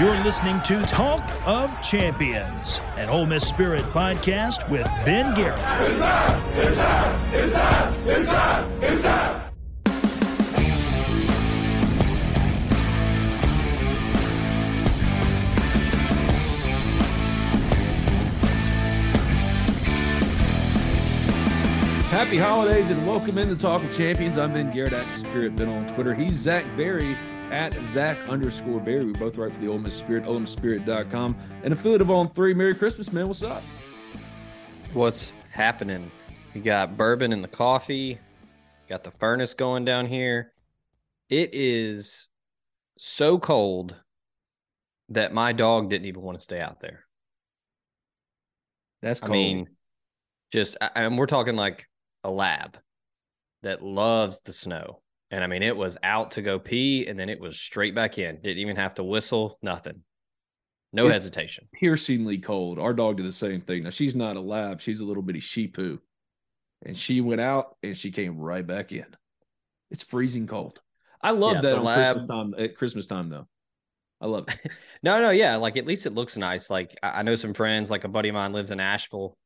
You're listening to Talk of Champions, an Ole Miss Spirit podcast with Ben Garrett. It's up! It's up! It's up! It's up! It's up! Happy holidays and welcome in to Talk of Champions. I'm Ben Garrett at Spirit Ben on Twitter. He's Zach Berry at Zach underscore Berry. We both write for the Ole Miss Spirit, OleMissSpirit.com, and affiliate of On Three. Merry Christmas, man. What's up? What's happening? We got bourbon in the coffee, got the furnace going down here. It is so cold that my dog didn't even want to stay out there. That's I mean, just and we're talking like a lab that loves the snow. And I mean, it was out to go pee and then it was straight back in. Didn't even have to whistle, nothing. No It's- hesitation. piercingly cold. Our dog did the same thing. Now she's not a lab; she's a little bitty sheepoo, and she went out and she came right back in. It's freezing cold. I love Yeah, that on lab- Christmas time. At Christmas time, though, I love it. No, no, yeah. Like at least it looks nice. Like I I know some friends, like a buddy of mine lives in Asheville,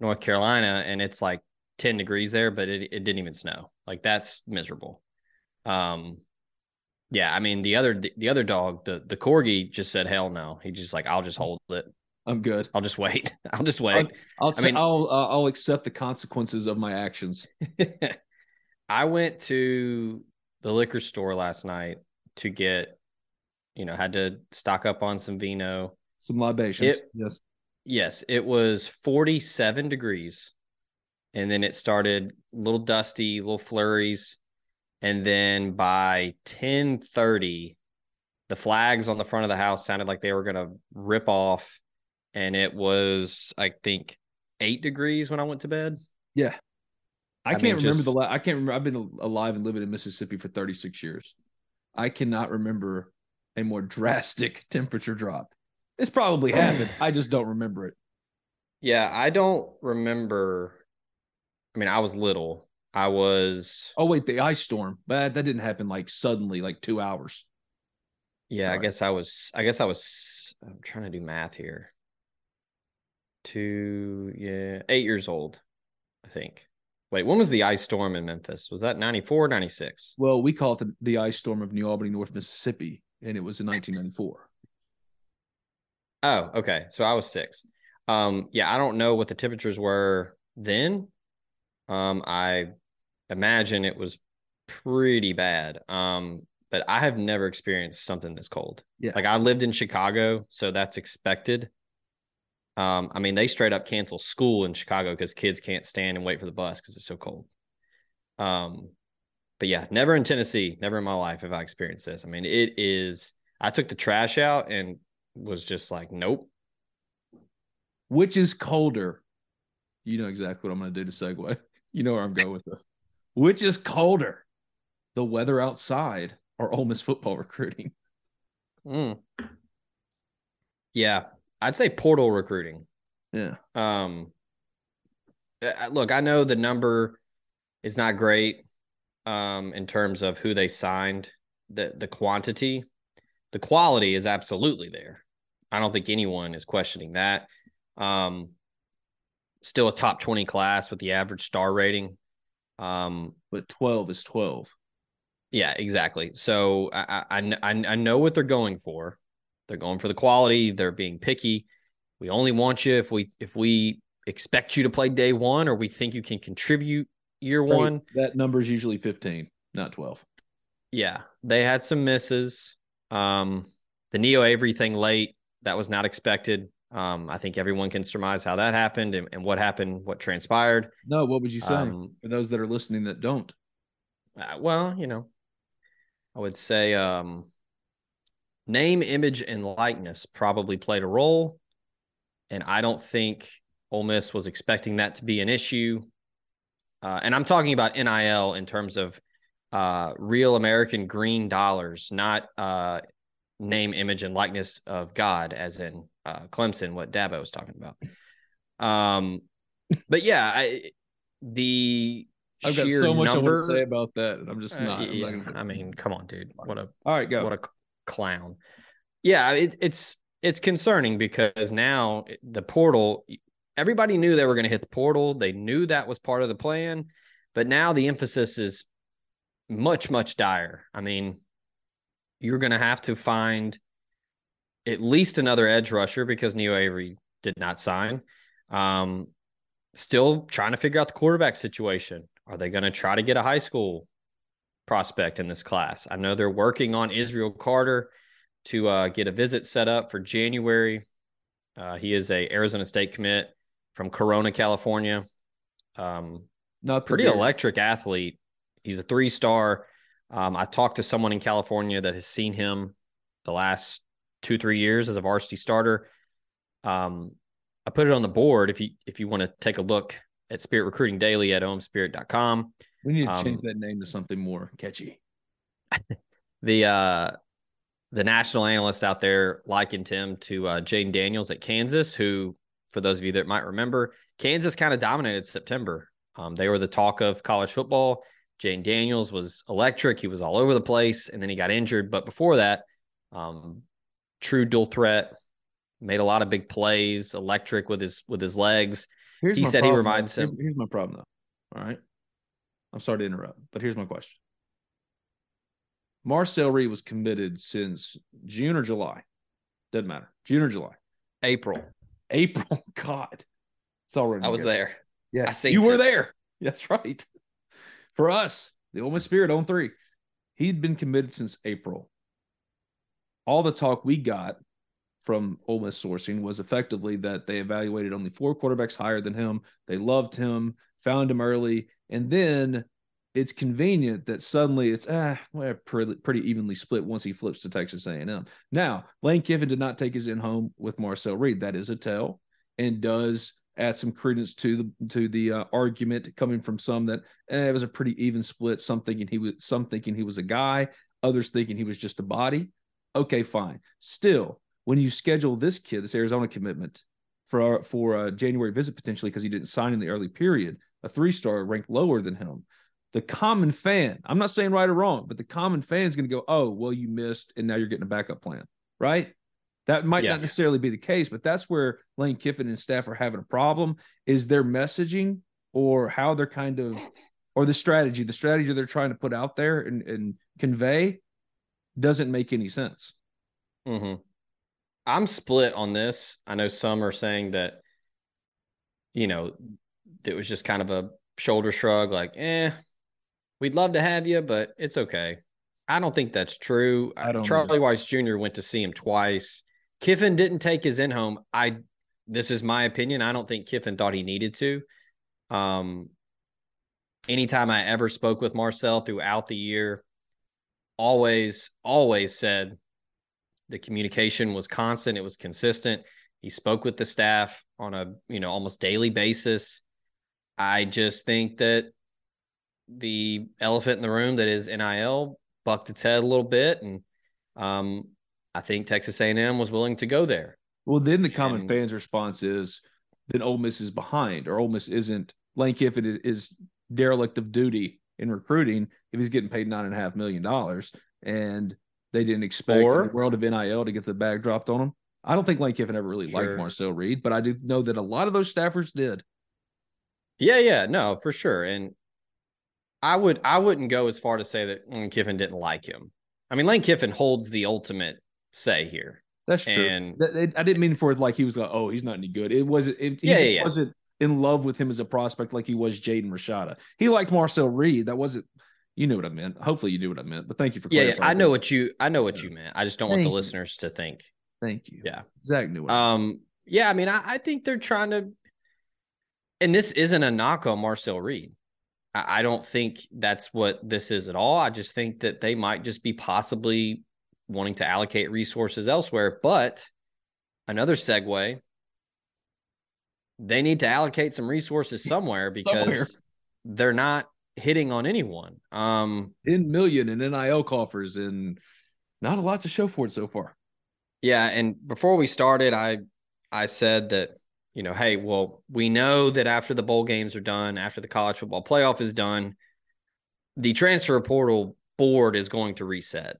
North Carolina, and it's like 10 degrees there, but it, it didn't even snow. Like that's miserable. Um yeah, I mean the other the other dog, the the corgi just said hell no. He just like, I'll just hold it. I'm good. I'll just wait. I'll just I'll, wait. I'll, I mean- I'll, uh, I'll accept the consequences of my actions. I went to the liquor store last night to get, you know, had to stock up on some vino. Some libations. It- yes. Yes, it was 47 degrees. And then it started a little dusty, little flurries. And then by 10:30, the flags on the front of the house sounded like they were gonna rip off. And it was, I think, eight degrees when I went to bed. Yeah. I, I can't mean, remember just- the la- I can't remember. I've been alive and living in Mississippi for 36 years. I cannot remember a more drastic temperature drop. It's probably oh. happened. I just don't remember it. Yeah, I don't remember. I mean, I was little. I was Oh wait, the ice storm. But that didn't happen like suddenly, like two hours. Yeah, I guess I was I guess I was I'm trying to do math here. Two, yeah, 8 years old, I think. Wait, when was the ice storm in Memphis? Was that 94 96? Well, we call it the, the ice storm of New Albany, North Mississippi, and it was in 1994. Oh, okay. So I was 6. Um yeah, I don't know what the temperatures were then. Um I imagine it was pretty bad. Um but I have never experienced something this cold. Yeah. Like I lived in Chicago, so that's expected. Um, I mean, they straight up cancel school in Chicago because kids can't stand and wait for the bus because it's so cold. Um, but yeah, never in Tennessee, never in my life have I experienced this. I mean, it is. I took the trash out and was just like, nope. Which is colder? You know exactly what I'm going to do to segue. You know where I'm going with this. Which is colder? The weather outside or Ole Miss football recruiting? Mm. Yeah, I'd say portal recruiting. Yeah. Um, look, I know the number is not great um, in terms of who they signed, the the quantity, the quality is absolutely there. I don't think anyone is questioning that. Um, still a top twenty class with the average star rating. Um, but twelve is twelve. Yeah, exactly. So I, I I I know what they're going for. They're going for the quality. They're being picky. We only want you if we if we expect you to play day one or we think you can contribute year right. one. That number is usually 15, not 12. Yeah. They had some misses. Um, the Neo Avery thing late, that was not expected. Um, I think everyone can surmise how that happened and, and what happened, what transpired. No, what would you say um, for those that are listening that don't? Uh, well, you know, I would say um, name, image, and likeness probably played a role. And I don't think Ole Miss was expecting that to be an issue. Uh, and I'm talking about NIL in terms of uh, real American green dollars, not uh, name, image, and likeness of God, as in uh, Clemson, what Dabo was talking about. Um, but yeah, I, the I've got so much number, I want to say about that, and I'm just uh, not. I'm yeah, not I mean, come on, dude. What a all right, go. What a clown. Yeah, it, it's it's concerning because now the portal everybody knew they were going to hit the portal. They knew that was part of the plan, but now the emphasis is much, much dire. I mean, you're going to have to find at least another edge rusher because Neo Avery did not sign. Um, still trying to figure out the quarterback situation. Are they going to try to get a high school prospect in this class? I know they're working on Israel Carter to uh, get a visit set up for January. Uh, he is a Arizona State commit from Corona, California. Um, Not pretty electric athlete. He's a three star. Um, I talked to someone in California that has seen him the last two three years as a varsity starter. Um, I put it on the board if you if you want to take a look at Spirit Recruiting Daily at ohmspirit.com. We need to um, change that name to something more catchy. the uh the national analyst out there likened him to uh, Jalon Daniels at Kansas, who for those of you that might remember, Kansas kind of dominated September. Um, they were the talk of college football. Jalon Daniels was electric. He was all over the place, and then he got injured. But before that, um, true dual threat, made a lot of big plays, electric with his with his legs. Here's he said problem, he reminds him. Here's my problem, though. All right, I'm sorry to interrupt, but here's my question. Marcel Reed was committed since June or July. Doesn't matter. June or July. April. April. God, it's already. I was good. there. Yeah, I you were there. That's right. For us, the Ole Miss Spirit on three, he'd been committed since April. All the talk we got from Ole Miss sourcing was effectively that they evaluated only four quarterbacks higher than him. They loved him, found him early, and then it's convenient that suddenly it's ah pretty, pretty evenly split once he flips to Texas A&M. Now, Lane Kiffin did not take his in home with Marcel Reed. That is a tell, and does add some credence to the to the uh, argument coming from some that eh, it was a pretty even split. Some thinking he was some thinking he was a guy, others thinking he was just a body. Okay, fine. Still, when you schedule this kid, this Arizona commitment for our, for a January visit potentially because he didn't sign in the early period, a three star ranked lower than him the common fan, I'm not saying right or wrong, but the common fan is going to go, oh, well, you missed, and now you're getting a backup plan, right? That might yeah. not necessarily be the case, but that's where Lane Kiffin and staff are having a problem is their messaging or how they're kind of, or the strategy, the strategy they're trying to put out there and, and convey doesn't make any sense. Mm-hmm. I'm split on this. I know some are saying that, you know, it was just kind of a shoulder shrug, like, eh, we'd love to have you, but it's okay. I don't think that's true. I don't Charlie Weis Jr. went to see him twice. Kiffin didn't take his in home. I this is my opinion. I don't think Kiffin thought he needed to. Um anytime I ever spoke with Marcel throughout the year, always, always said the communication was constant, it was consistent. He spoke with the staff on a, you know, almost daily basis. I just think that the elephant in the room that is NIL bucked its head a little bit, and um, I think Texas A&M was willing to go there. Well, then the common And- fans' response is, then Ole Miss is behind, or Ole Miss isn't. Lane Kiffin is, is derelict of duty in recruiting if he's getting paid nine and a half million dollars, and they didn't expect Or- the world of NIL to get the bag dropped on him. I don't think Lane Kiffin ever really liked Marcel Reed, but I do know that a lot of those staffers did. Yeah, yeah, no, for sure. And I would I wouldn't go as far to say that Lane Kiffin didn't like him. I mean, Lane Kiffin holds the ultimate say here. That's true. And- I didn't mean for it like he was like, oh, he's not any good. It wasn't. It, he Yeah, just yeah, wasn't in love with him as a prospect like he was Jaden Rashada. He liked Marcel Reed. That wasn't. You knew what I meant. Hopefully, you knew what I meant. But thank you for. Yeah, yeah, I know what you I know what you meant. I just don't want the you. listeners to think. Thank you. Yeah. Zach knew. Um, yeah, I mean, I, I think they're trying to, and this isn't a knock on Marcel Reed. I, I don't think that's what this is at all. I just think that they might just be possibly wanting to allocate resources elsewhere. But another segue, they need to allocate some resources somewhere because they're not hitting on anyone. Um, Ten million in NIL coffers and not a lot to show for it so far. Yeah, and before we started, I I said that you know, hey, well, we know that after the bowl games are done, after the college football playoff is done, the transfer portal board is going to reset.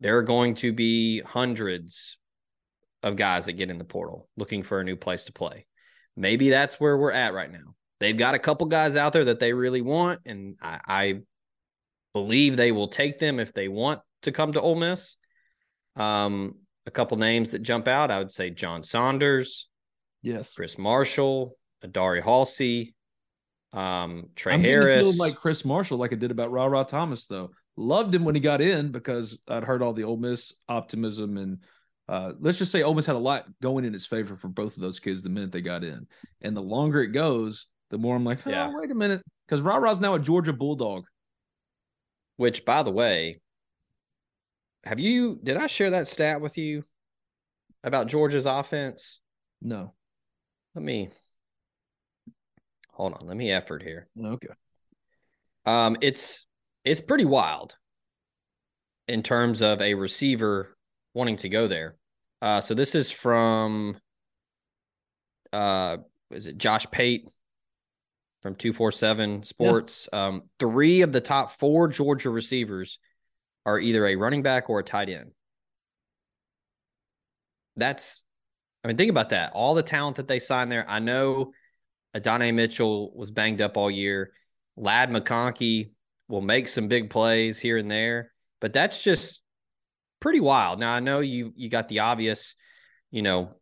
There are going to be hundreds of guys that get in the portal looking for a new place to play. Maybe that's where we're at right now. They've got a couple guys out there that they really want, and I, I believe they will take them if they want to come to Ole Miss. Um, a couple names that jump out, I would say John Saunders, Yes. Chris Marshall, Adari Halsey, um, Trey I'm Harris. like Chris Marshall, like I did about Rara Thomas, though. Loved him when he got in because I'd heard all the Ole Miss optimism and uh, let's just say Ole Miss had a lot going in its favor for both of those kids the minute they got in. And the longer it goes, the more I'm like, oh, Yeah. wait a minute. Because Rara's now a Georgia Bulldog. which by the way, have you did I share that stat with you about Georgia's offense? No. Let me hold on, let me effort here. Okay. Um, it's it's pretty wild in terms of a receiver wanting to go there. Uh, so this is from uh, is it Josh Pate from two four seven Sports? Um, three of the top four Georgia receivers are either a running back or a tight end. That's, I mean, think about that. All the talent that they signed there. I know Adonai Mitchell was banged up all year. Ladd McConkey will make some big plays here and there, but that's just pretty wild. Now I know you you got the obvious, you know,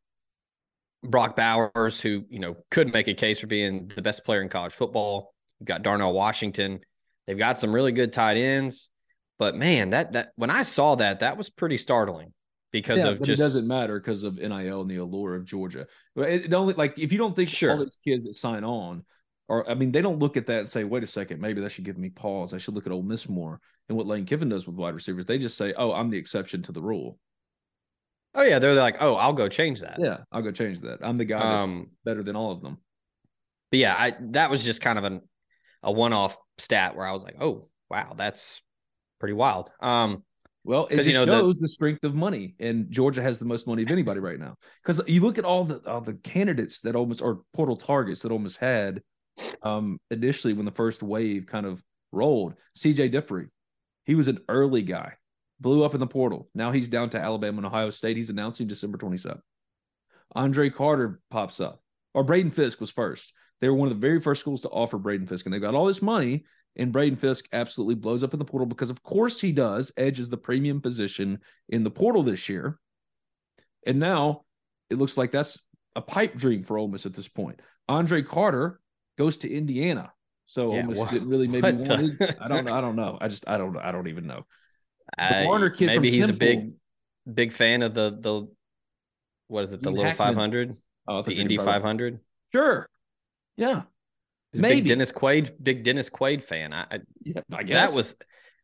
Brock Bowers, who you know could make a case for being the best player in college football. You've got Darnell Washington. They've got some really good tight ends, but man, that that when I saw that, that was pretty startling because yeah, of just it doesn't matter because of NIL and the allure of Georgia. But It, only like if you don't think Sure. all these kids that sign on, or I mean, they don't look at that and say, "Wait a second, maybe that should give me pause. I should look at Ole Miss more." And what Lane Kiffin does with wide receivers, they just say, "Oh, I'm the exception to the rule." Oh yeah, they're like, oh, I'll go change that. Yeah, I'll go change that. I'm the guy that's Um, better than all of them. but yeah, I that was just kind of an a one off stat where I was like, oh wow, that's pretty wild. Um, Well, it you know, the- shows the, strength of money, and Georgia has the most money of anybody right now. Because you look at all the all the candidates that almost or portal targets that almost had um, initially when the first wave kind of rolled. C.J. Dippre, he was an early guy, blew up in the portal. Now he's down to Alabama and Ohio State. He's announcing December 27th. Andre Carter pops up, or Braden Fiske was first. They were one of the very first schools to offer Braden Fiske, and they got all this money. And Braden Fiske absolutely blows up in the portal because, of course, he does. Edge is the premium position in the portal this year. And now it looks like that's a pipe dream for Ole Miss at this point. Andre Carter goes to Indiana. So Yeah, Miss didn't really maybe the- I don't know. I don't know. I just I don't I don't even know. I- Warner kid maybe he's a big big fan of the the what is it the Ian little five hundred Oh, the Indy five hundred. Sure. Yeah. He's a Maybe. big Dennis Quaid big Dennis Quaid fan. I, I Yeah. I guess that was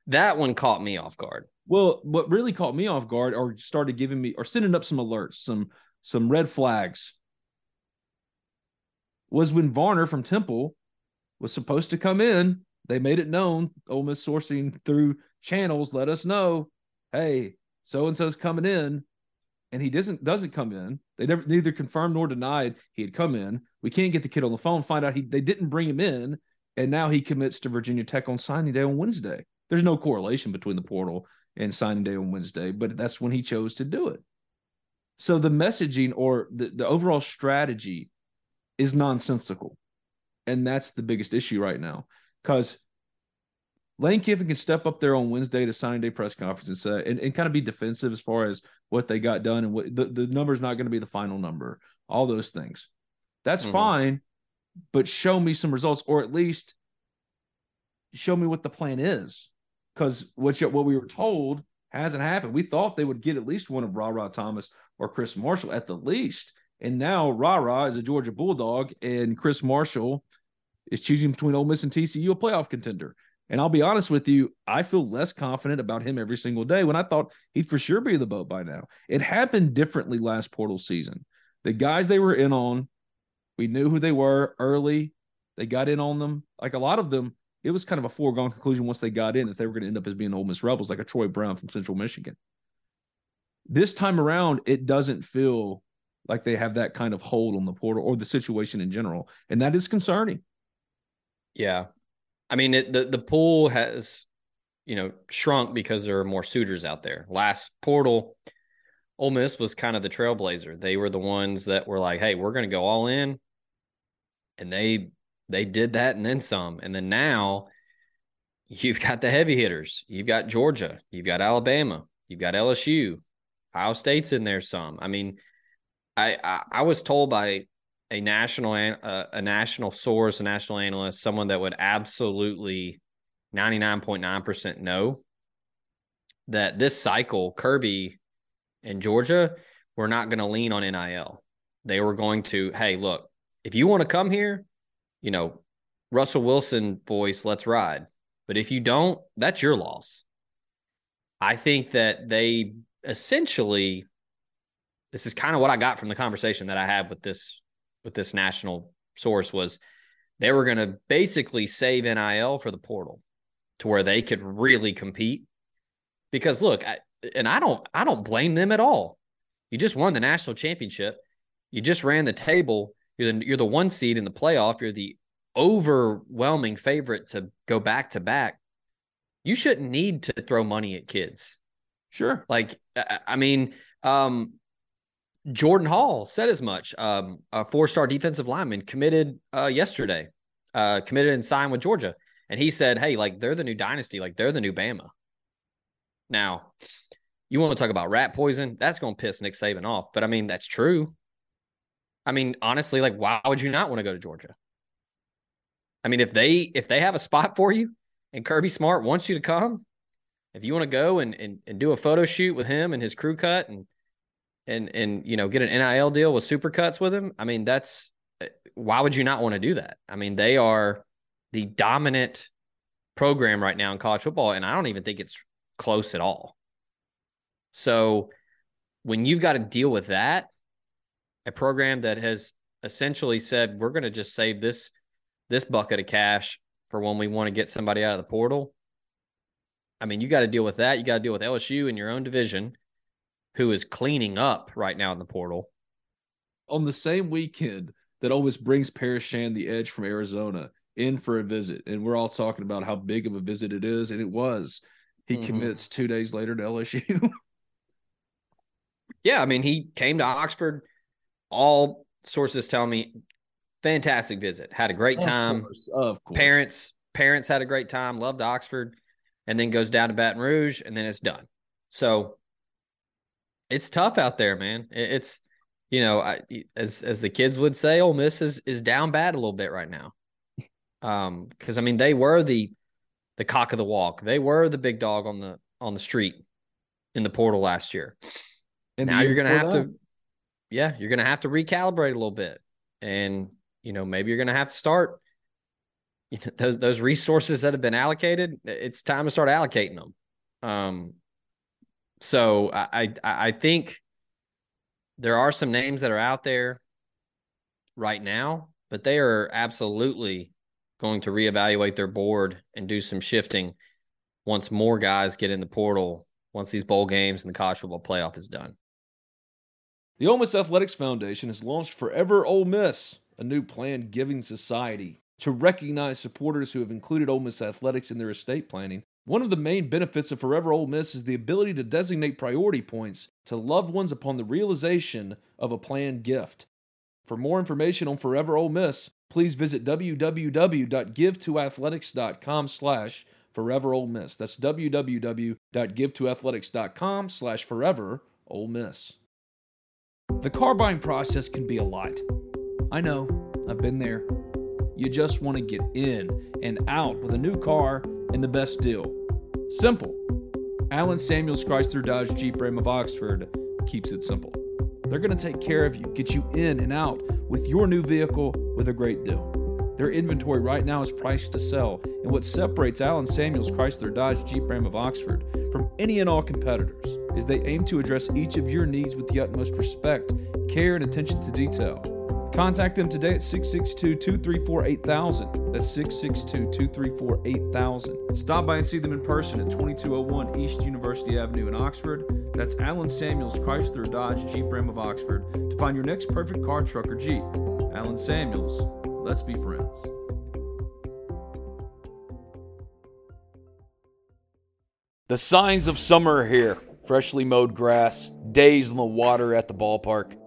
that one caught me off guard. Well, what really caught me off guard or started giving me or sending up some alerts, some some red flags was when Varner from Temple was supposed to come in. They made it known, Ole Miss sourcing through channels let us know, hey, so and so's coming in. and he doesn't doesn't come in. They never neither confirmed nor denied he had come in. We can't get the kid on the phone, find out he they didn't bring him in, and now he commits to Virginia Tech on signing day on Wednesday. There's no correlation between the portal and signing day on Wednesday, but that's when he chose to do it. So the messaging or the, the overall strategy is nonsensical. And that's the biggest issue right now. Because Lane Kiffin can step up there on Wednesday to signing day press conference and say and, and kind of be defensive as far as what they got done and what the, the number is not going to be the final number, all those things. That's mm-hmm. fine, but show me some results, or at least show me what the plan is. Because what what we were told hasn't happened. We thought they would get at least one of Rara Thomas or Chris Marshall at the least. And now Rara is a Georgia Bulldog, and Chris Marshall is choosing between Ole Miss and TCU, a playoff contender. And I'll be honest with you, I feel less confident about him every single day when I thought he'd for sure be the boat by now. It happened differently last portal season. The guys they were in on, we knew who they were early. They got in on them. Like a lot of them, it was kind of a foregone conclusion once they got in that they were going to end up as being Ole Miss Rebels, like a Troy Brown from Central Michigan. This time around, it doesn't feel like they have that kind of hold on the portal or the situation in general, and that is concerning. Yeah, I mean it, the the pool has you know shrunk because there are more suitors out there. Last portal, Ole Miss was kind of the trailblazer. They were the ones that were like, "Hey, we're going to go all in," and they they did that and then some. And then now you've got the heavy hitters. You've got Georgia. You've got Alabama. You've got LSU. Ohio State's in there some. I mean, I I, I was told by a national uh, a national source, a national analyst, someone that would absolutely 99.9% know that this cycle Kirby and Georgia were not going to lean on NIL. They were going to, hey, look, if you want to come here, you know, Russell Wilson voice, let's ride. But if you don't, that's your loss. I think that they essentially this is kind of what I got from the conversation that I had with this with this national source was they were going to basically save NIL for the portal to where they could really compete. Because look, I, and I don't I don't blame them at all. You just won the national championship. You just ran the table you're the you're the one seed in the playoff. You're the overwhelming favorite to go back to back. You shouldn't need to throw money at kids. Sure. Like I mean, um, Jordan Hall said as much. Um, a four-star defensive lineman committed uh, yesterday, uh, committed and signed with Georgia, and he said, "Hey, like they're the new dynasty. Like they're the new Bama." Now, you want to talk about rat poison? That's going to piss Nick Saban off, but I mean that's true. I mean, honestly, like why would you not want to go to Georgia? I mean, if they if they have a spot for you and Kirby Smart wants you to come, if you want to go and, and and do a photo shoot with him and his crew cut and and and you know get an NIL deal with Supercuts with him, I mean, that's eh, why would you not want to do that? I mean, they are the dominant program right now in college football, and I don't even think it's close at all. So when you've got to deal with that, a program that has essentially said we're going to just save this this bucket of cash for when we want to get somebody out of the portal. I mean, you got to deal with that. You got to deal with LSU in your own division, who is cleaning up right now in the portal. On the same weekend that always brings Paris Shand, the edge from Arizona, in for a visit, and we're all talking about how big of a visit it is, and it was. He mm-hmm. commits two days later to LSU. yeah, I mean, he came to Oxford all sources tell me fantastic visit. Had a great time. Of course, of course. Parents parents had a great time. Loved Oxford, and then goes down to Baton Rouge, and then it's done. So it's tough out there, man. It's you know, I, as as the kids would say, Ole Miss is is down bad a little bit right now. Um, because I mean they were the the cock of the walk. They were the big dog on the on the street in the portal last year. And now you're gonna have that. to yeah, you're going to have to recalibrate a little bit. And, you know, maybe you're going to have to start you know, those, those resources that have been allocated. It's time to start allocating them. Um, so I, I, I think there are some names that are out there right now, but they are absolutely going to reevaluate their board and do some shifting once more guys get in the portal once these bowl games and the college football playoff is done. The Ole Miss Athletics Foundation has launched Forever Ole Miss, a new planned giving society to recognize supporters who have included Ole Miss athletics in their estate planning. One of the main benefits of Forever Ole Miss is the ability to designate priority points to loved ones upon the realization of a planned gift. For more information on Forever Ole Miss, please visit www.givetoathletics.com slash forever Ole Miss. That's www.givetoathletics.com slash forever Ole Miss. The car buying process can be a lot. I know, I've been there. You just want to get in and out with a new car and the best deal. Simple. Alan Samuels Chrysler Dodge Jeep Ram of Oxford keeps it simple. They're going to take care of you, get you in and out with your new vehicle with a great deal. Their inventory right now is priced to sell, and what separates Alan Samuels Chrysler Dodge Jeep Ram of Oxford from any and all competitors is they aim to address each of your needs with the utmost respect, care, and attention to detail. Contact them today at 662 234 8000. That's 662 234 8000. Stop by and see them in person at 2201 East University Avenue in Oxford. That's Alan Samuels Chrysler Dodge Jeep Ram of Oxford to find your next perfect car, truck, or Jeep. Alan Samuels, let's be friends. The signs of summer are here freshly mowed grass, days in the water at the ballpark,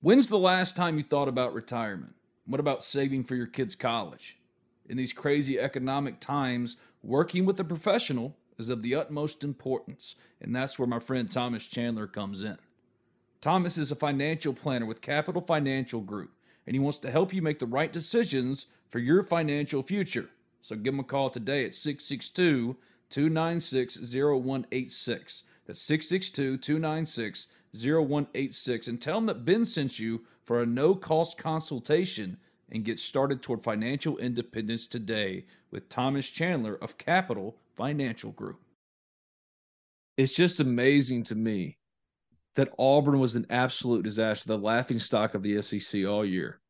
When's the last time you thought about retirement? What about saving for your kids' college? In these crazy economic times, working with a professional is of the utmost importance, and that's where my friend Thomas Chandler comes in. Thomas is a financial planner with Capital Financial Group, and he wants to help you make the right decisions for your financial future. So give him a call today at 662 296 0186. That's 662 296 0186 and tell them that Ben sent you for a no cost consultation and get started toward financial independence today with Thomas Chandler of Capital Financial Group. It's just amazing to me that Auburn was an absolute disaster, the laughing stock of the SEC all year.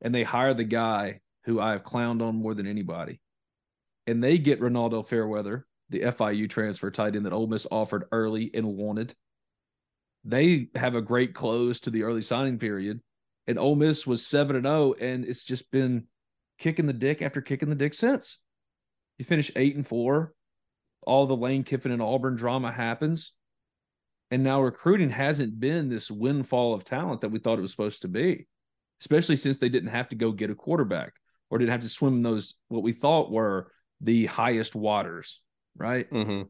And they hire the guy who I have clowned on more than anybody. And they get Rivaldo Fairweather, the FIU transfer tight end that Ole Miss offered early and wanted they have a great close to the early signing period. And Ole Miss was 7 and 0, and it's just been kicking the dick after kicking the dick since. You finish 8 and 4. All the Lane Kiffin and Auburn drama happens. And now recruiting hasn't been this windfall of talent that we thought it was supposed to be, especially since they didn't have to go get a quarterback or didn't have to swim in those, what we thought were the highest waters, right? Mm-hmm.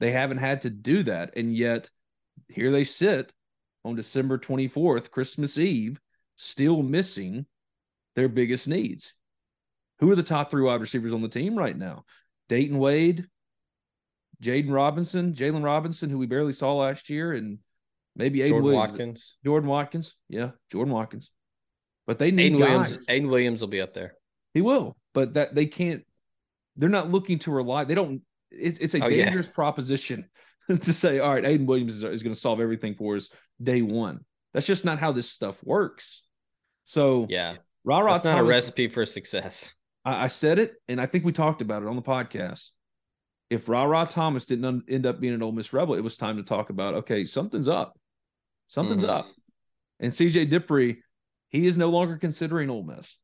They haven't had to do that. And yet, here they sit on December 24th, Christmas Eve, still missing their biggest needs. Who are the top three wide receivers on the team right now? Dayton Wade, Jaden Robinson, Jalen Robinson, who we barely saw last year, and maybe Ayden Jordan Williams. Watkins. Jordan Watkins. Yeah, Jordan Watkins. But they need Ayden guys. Williams. Ayden Williams will be up there. He will, but that they can't. They're not looking to rely. They don't. It's it's a Oh, yeah. dangerous proposition to say, all right, Ayden Williams is, is going to solve everything for us day one. That's just not how this stuff works. So Yeah. Rara That's not a recipe for success. I, I said it, and I think we talked about it on the podcast. If Rara Thomas didn't un- end up being an Ole Miss Rebel, it was time to talk about okay, something's up, something's Mhm. up. And CJ Dippre, he is no longer considering Ole Miss.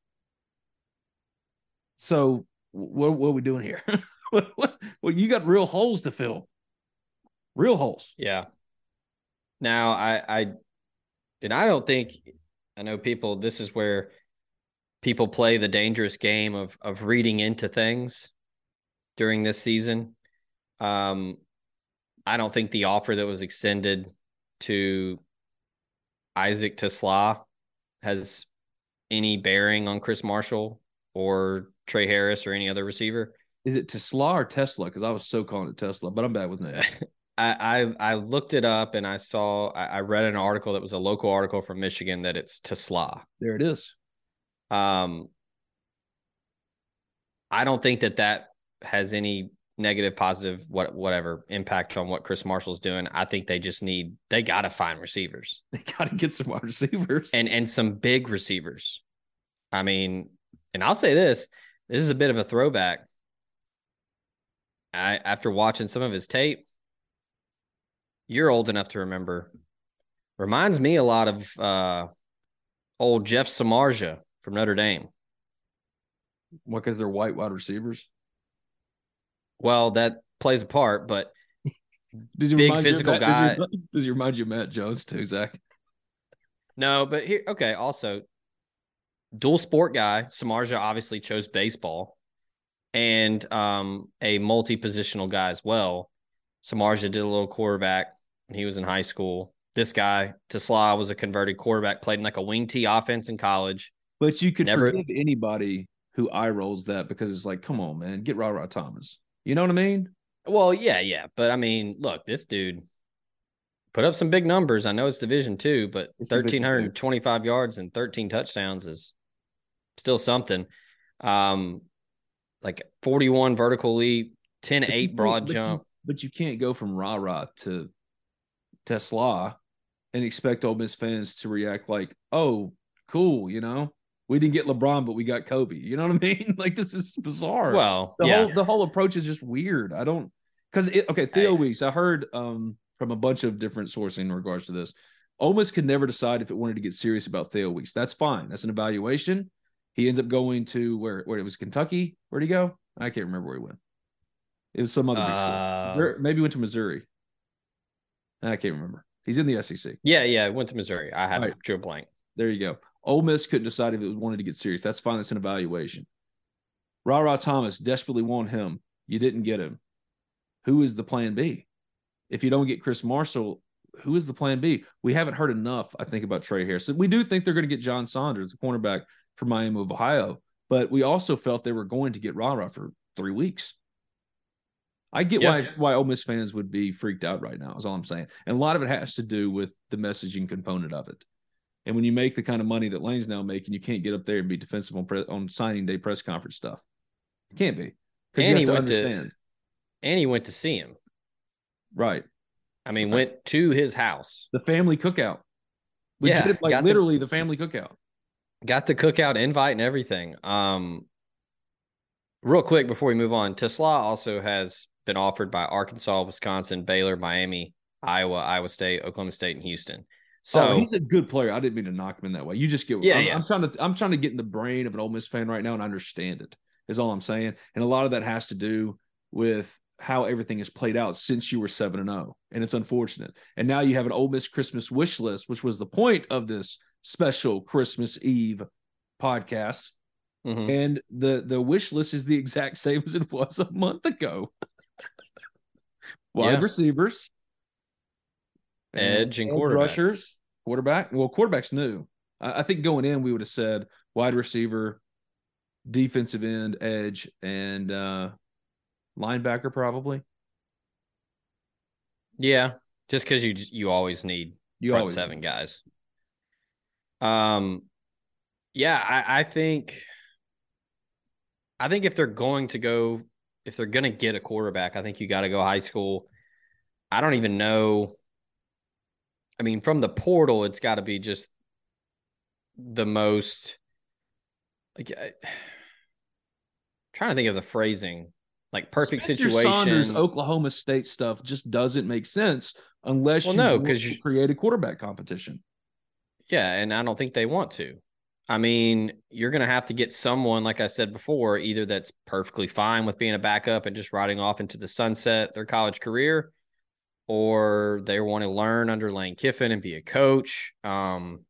So what, what are we doing here? well, you got real holes to fill, real holes. Yeah. Now I I and I don't think I know people this is where people play the dangerous game of of reading into things during this season. Um I don't think the offer that was extended to Isaac TeSlaa has any bearing on Chris Marshall or Trey Harris or any other receiver. Is it TeSlaa or TeSlaa? Because I was so calling it TeSlaa, but I'm bad with names. I, I I looked it up and I saw I, I read an article that was a local article from Michigan that it's TeSlaa. There it is. Um, I don't think that that has any negative, positive, what whatever impact on what Chris Marshall's doing. I think they just need they got to find receivers They got to get some wide receivers. and and some big receivers. I mean, and I'll say this: this is a bit of a throwback. I after watching some of his tape, you're old enough to remember. Reminds me a lot of uh, old Jeff Samardzija from Notre Dame. what? Because they're white wide receivers. Well, that plays a part, but Does Big remind you physical Matt- guy. Does he, does he remind you of Matt Jones too, Zach? no, but here, okay. Also, dual sport guy. Samardzija obviously chose baseball, and um, a multi positional guy as well. Samardzija did a little quarterback when he was in high school. This guy, TeSlaa, was a converted quarterback, played in like a wing T offense in college. But you could Never- forgive anybody who eye rolls that because it's like, come on, man, get Rara Thomas. You know what I mean? Well, yeah, yeah. But I mean, look, this dude put up some big numbers. I know it's division two, but It's Division two. 1,325 yards and 13 touchdowns is still something. Um, like 41 vertical leap, 10 But 8 broad but you- jump. but you can't go from Rara to TeSlaa and expect Ole Miss fans to react like, oh, cool, you know? We didn't get LeBron, but we got Kobe. You know what I mean? Like this is bizarre. Well, the yeah. whole the whole approach is just weird. I don't because it okay, Theo I- Wease, I heard um from a bunch of different sourcing in regards to this. Ole Miss could never decide if it wanted to get serious about Theo Wease. That's fine. That's an evaluation. He ends up going to where where it was Kentucky. Where'd he go? I can't remember where he went. It was some other big Uh, school. Maybe he went to Missouri. I can't remember. He's in the SEC. yeah, yeah. Went to Missouri. I had Right. drew a blank. There you go. Ole Miss couldn't decide if it wanted to get serious. That's fine. That's an evaluation. Rara Thomas desperately want him. You didn't get him. Who is the plan B? If you don't get Chris Marshall, who is the plan B? We haven't heard enough, I think, about Trey Harris. We do think they're going to get John Saunders, the cornerback from Miami of Ohio, but we also felt they were going to get Rara for three weeks. I get Yeah. why why Ole Miss fans would be freaked out right now. Is all I'm saying, and a lot of it has to do with the messaging component of it. And when you make the kind of money that Lane's now making, you can't get up there and be defensive on pre- on signing day press conference stuff. You can't be. 'Cause you And have he to went to- And he went to see him. right I mean, Right. went to his house, the family cookout. We Yeah, Legit- like got the- literally the family cookout. got the cookout invite and everything. Um, real quick before we move on, TeSlaa also has been offered by Arkansas, Wisconsin, Baylor, Miami, Iowa, Iowa State, Oklahoma State, and Houston. So oh, he's a good player. I didn't mean to knock him in that way. You just get. Yeah, I'm, yeah. I'm trying to. I'm trying to get in the brain of an Ole Miss fan right now and understand it. Is all I'm saying. And a lot of that has to do with how everything has played out since you were seven and zero, and it's unfortunate. And now you have an Ole Miss Christmas wish list, which was the point of this special Christmas Eve podcast. mhm. And the the wish list is the exact same as it was a month ago. Wide Yeah. receivers, Edge and quarterback. rushers, quarterback. Well, quarterback's new. I, I think going in, we would have said wide receiver, defensive end, edge, and uh linebacker probably. yeah, just because you you always need You front always seven guys. Um, yeah, I, I think, I think if they're going to go, if they're going to get a quarterback, I think you got to go high school. I don't even know. I mean, from the portal, it's got to be just the most like I, trying to think of the phrasing like perfect Spencer situation. Sanders, Oklahoma State stuff just doesn't make sense unless Well, you no, because you- create a quarterback competition. Yeah, and I don't think they want to. I mean, you're going to have to get someone, like I said before, either that's perfectly fine with being a backup and just riding off into the sunset their college career, or they want to learn under Lane Kiffin and be a coach. Um,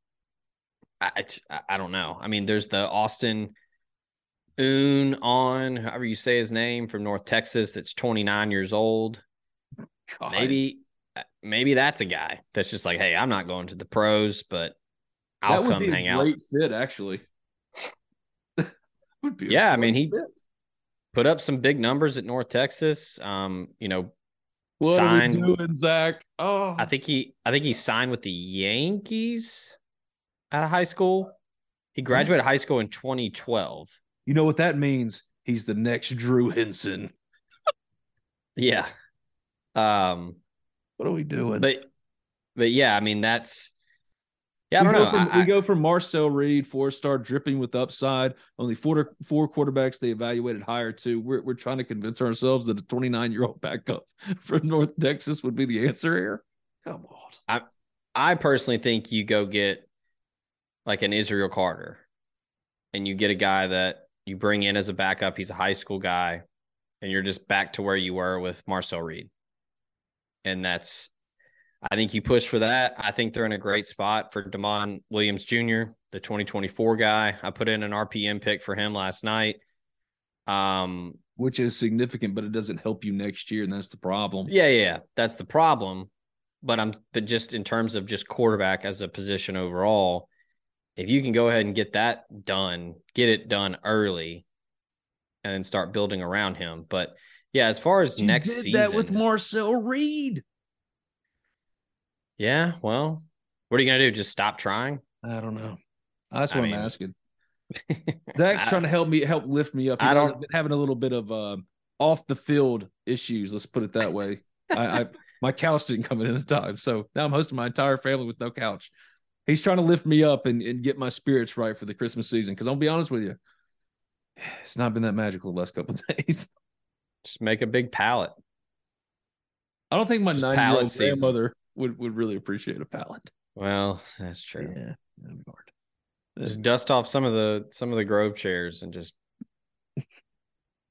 I, I, I don't know. I mean, there's the Austin Un on, however you say his name, from North Texas. That's 29 years old. God. Maybe, uh, maybe that's a guy that's just like, hey, I'm not going to the pros, but I'll would come be hang a out. great fit, actually. would be Yeah, I mean, he- fit. put up some big numbers at North Texas. Um, you know, What signed. are we doing, Zach? Oh, I think he, I think he signed with the Yankees out of high school. He graduated high school in 2012. you know what that means? He's the next Drew Henson. Yeah. Um, What are we doing? but, but yeah, I mean, that's, yeah, I we don't go know. From, I- we go from Marcel Reed, four star, dripping with upside. Only four four quarterbacks they evaluated higher to. We're we're trying to convince ourselves that a 29 year old backup from North Texas would be the answer here. Come on. I I personally think you go get like an Israel Carter and you get a guy that you bring in as a backup. He's a high school guy and you're just back to where you were with Marcel Reed. And that's, I think you push for that. I think they're in a great spot for Damon Williams Jr., the 2024 guy. I put in an RPM pick for him last night. Um, Which is significant, but it doesn't help you next year, and that's the problem. yeah, yeah. That's the problem. But I'm but just in terms of just quarterback as a position overall, if you can go ahead and get that done, get it done early, and then start building around him. But yeah, as far as You next did season, that with Marcel Reed. Yeah, well, what are you gonna do? Just stop trying? I don't know. That's what mean, I'm asking. Zach's I- trying to help me help lift me up. He I don't- I've been having a little bit of um, off the field issues. Let's put it that way. I, I my couch didn't come in at a time, so now I'm hosting my entire family with no couch. He's trying to lift me up and, and get my spirits right for the Christmas season. Because I'll be honest with you, it's not been that magical the last couple of days. Just make a big pallet. I don't think my nine year old grandmother would, would really appreciate a pallet. Well, that's true. Yeah, that'd be hard. Just dust off some of the some of the Grove chairs and just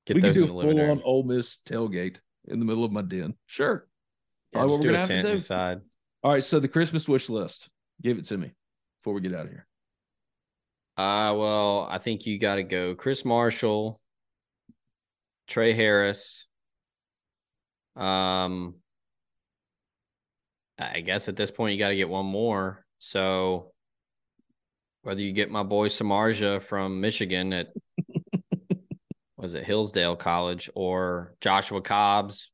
get we could those do in the living full on room. Ole Miss tailgate in the middle of my den. Sure. Yeah, Probably just what do we're a gonna have to tent do. inside. All right, so the Christmas wish list. Give it to me before we get out of here. Uh well, I think you got to go Chris Marshall, Trey Harris. Um I guess at this point you got to get one more. So whether you get my boy Samardzija from Michigan at was it Hillsdale College or Joshua Cobbs,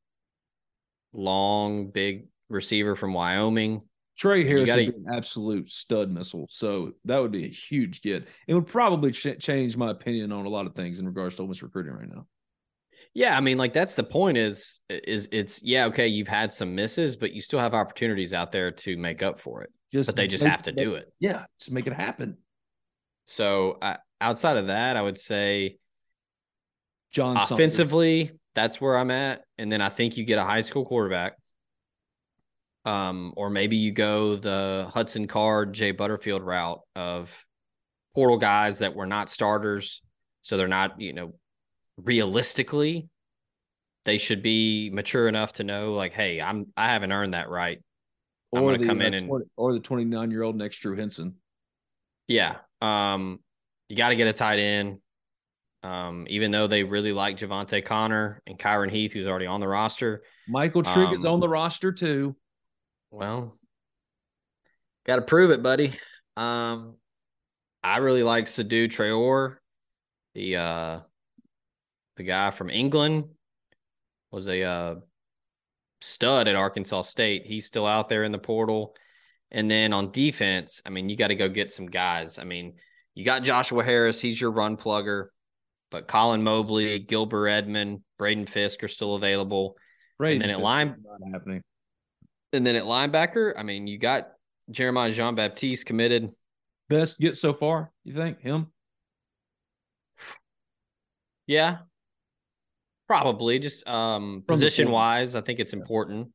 long big receiver from Wyoming. Trey Harris gotta- an absolute stud missile, so that would be a huge get. It would probably ch- change my opinion on a lot of things in regards to Ole Miss recruiting right now. Yeah, I mean, like that's the point. Is is it's yeah okay? You've had some misses, but you still have opportunities out there to make up for it. Just But they just make- have to do it. Yeah, just make it happen. So uh, outside of that, I would say John offensively, that's where I'm at, and then I think you get a high school quarterback. Um, or maybe you go the Hudson Card, Jay Butterfield route of portal guys that were not starters, so they're not, you know, realistically, they should be mature enough to know, like, hey, I'm I haven't earned that right. I'm or gonna come in uh, and- or the 29 year old next Drew Henson. Yeah. Um, you got to get a tight end. Um, even though they really like Javante Connor and Kyron Heath, who's already on the roster. Michael Trigg is Um, on the roster too. Well, got to prove it, buddy. Um, I really like Seydou Traore, the uh, the guy from England, was a uh, stud at Arkansas State. He's still out there in the portal. And then on defense, I mean, you got to go get some guys. I mean, you got Joshua Harris, he's your run plugger, but Colin Mobley, Gilbert Edmond, Braden Fiske are still available. Braden then at line- not happening. And then at linebacker, I mean, you got Jeremiah Jean Baptiste committed. Best get so far, you think? Him? Yeah. Probably just um position wise, I think it's important.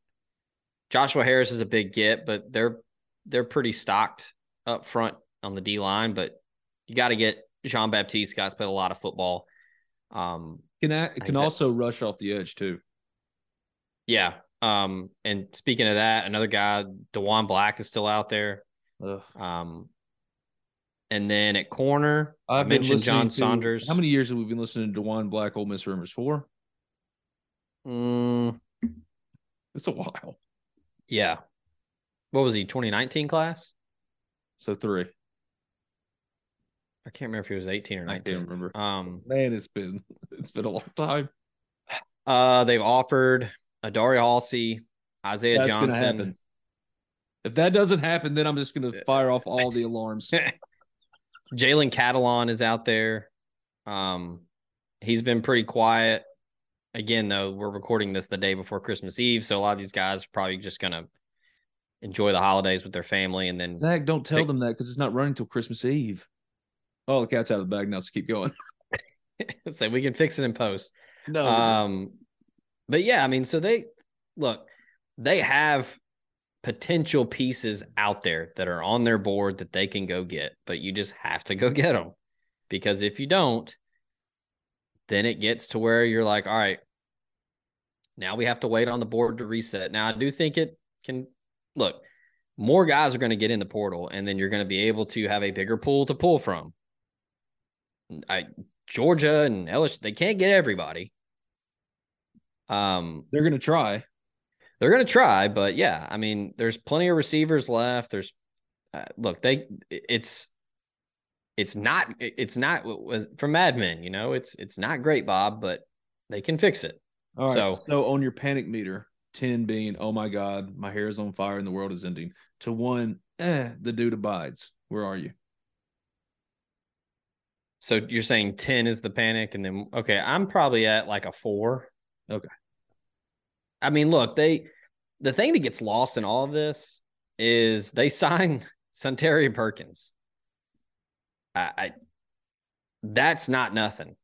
Joshua Harris is a big get, but they're they're pretty stocked up front on the D line, but you got to get Jean Baptiste guys played a lot of football. Um can I, can also that, rush off the edge too. Yeah. Um and speaking of that, another guy, Dewan Black is still out there. Ugh. Um and then at corner, I've I mentioned John to, Saunders. How many years have we been listening to Dewan Black Ole Miss rumors for? Mm. It's a while. Yeah. What was he? 2019 class? So three. I can't remember if he was 18 or 19. I can't remember. Um, man, it's been it's been a long time. Uh, they've offered Adari Halsey, Isaiah That's Johnson. If that doesn't happen, then I'm just going to fire off all the alarms. Jalen Catalon is out there. Um, he's been pretty quiet. Again, though, we're recording this the day before Christmas Eve, so a lot of these guys are probably just going to enjoy the holidays with their family, and then Zach, don't tell pick... them that because it's not running till Christmas Eve. Oh, the cat's out of the bag now, so keep going. so we can fix it in post. No. Um, but yeah, I mean, so they look, they have potential pieces out there that are on their board that they can go get, but you just have to go get them because if you don't, then it gets to where you're like, all right, now we have to wait on the board to reset. Now, I do think it can look, more guys are going to get in the portal, and then you're going to be able to have a bigger pool to pull from. I Georgia and LSU, they can't get everybody. Um, they're going to try. They're going to try, but yeah, I mean, there's plenty of receivers left. There's, uh, look, they, it's, it's not, it's not from Mad Men, you know, it's, it's not great, Bob, but they can fix it. All right. So, so on your panic meter, 10 being, oh my God, my hair is on fire and the world is ending, to one, eh, the dude abides. Where are you? So you're saying 10 is the panic, and then okay, I'm probably at like a four. Okay. I mean, look, they the thing that gets lost in all of this is they signed Suntarine Perkins. I, I that's not nothing.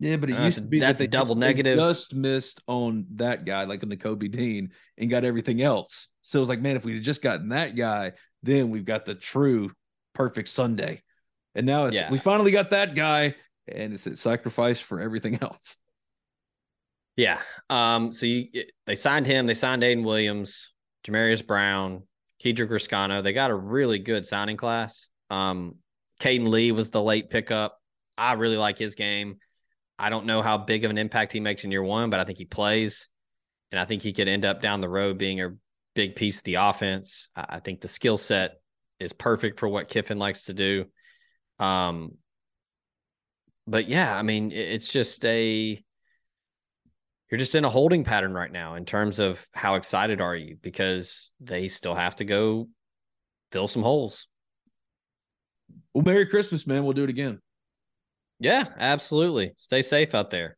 Yeah, but it uh, used to be that's that double just, negative. just missed on that guy, like on the Kobe Dean, and got everything else. So it was like, man, if we had just gotten that guy, then we've got the true perfect Sunday. And now it's yeah. we finally got that guy, and it's a sacrifice for everything else. Yeah. Um. So you they signed him. They signed Ayden Williams, Jamarius Brown, Kedrick Reescano. They got a really good signing class. Um. Caden Lee was the late pickup. I really like his game. I don't know how big of an impact he makes in year one, but I think he plays, and I think he could end up down the road being a big piece of the offense. I think the skill set is perfect for what Kiffin likes to do. Um, but yeah, I mean, it's just a you're just in a holding pattern right now in terms of how excited are you because they still have to go fill some holes. Well, Merry Christmas, man. We'll do it again. Yeah, absolutely. Stay safe out there.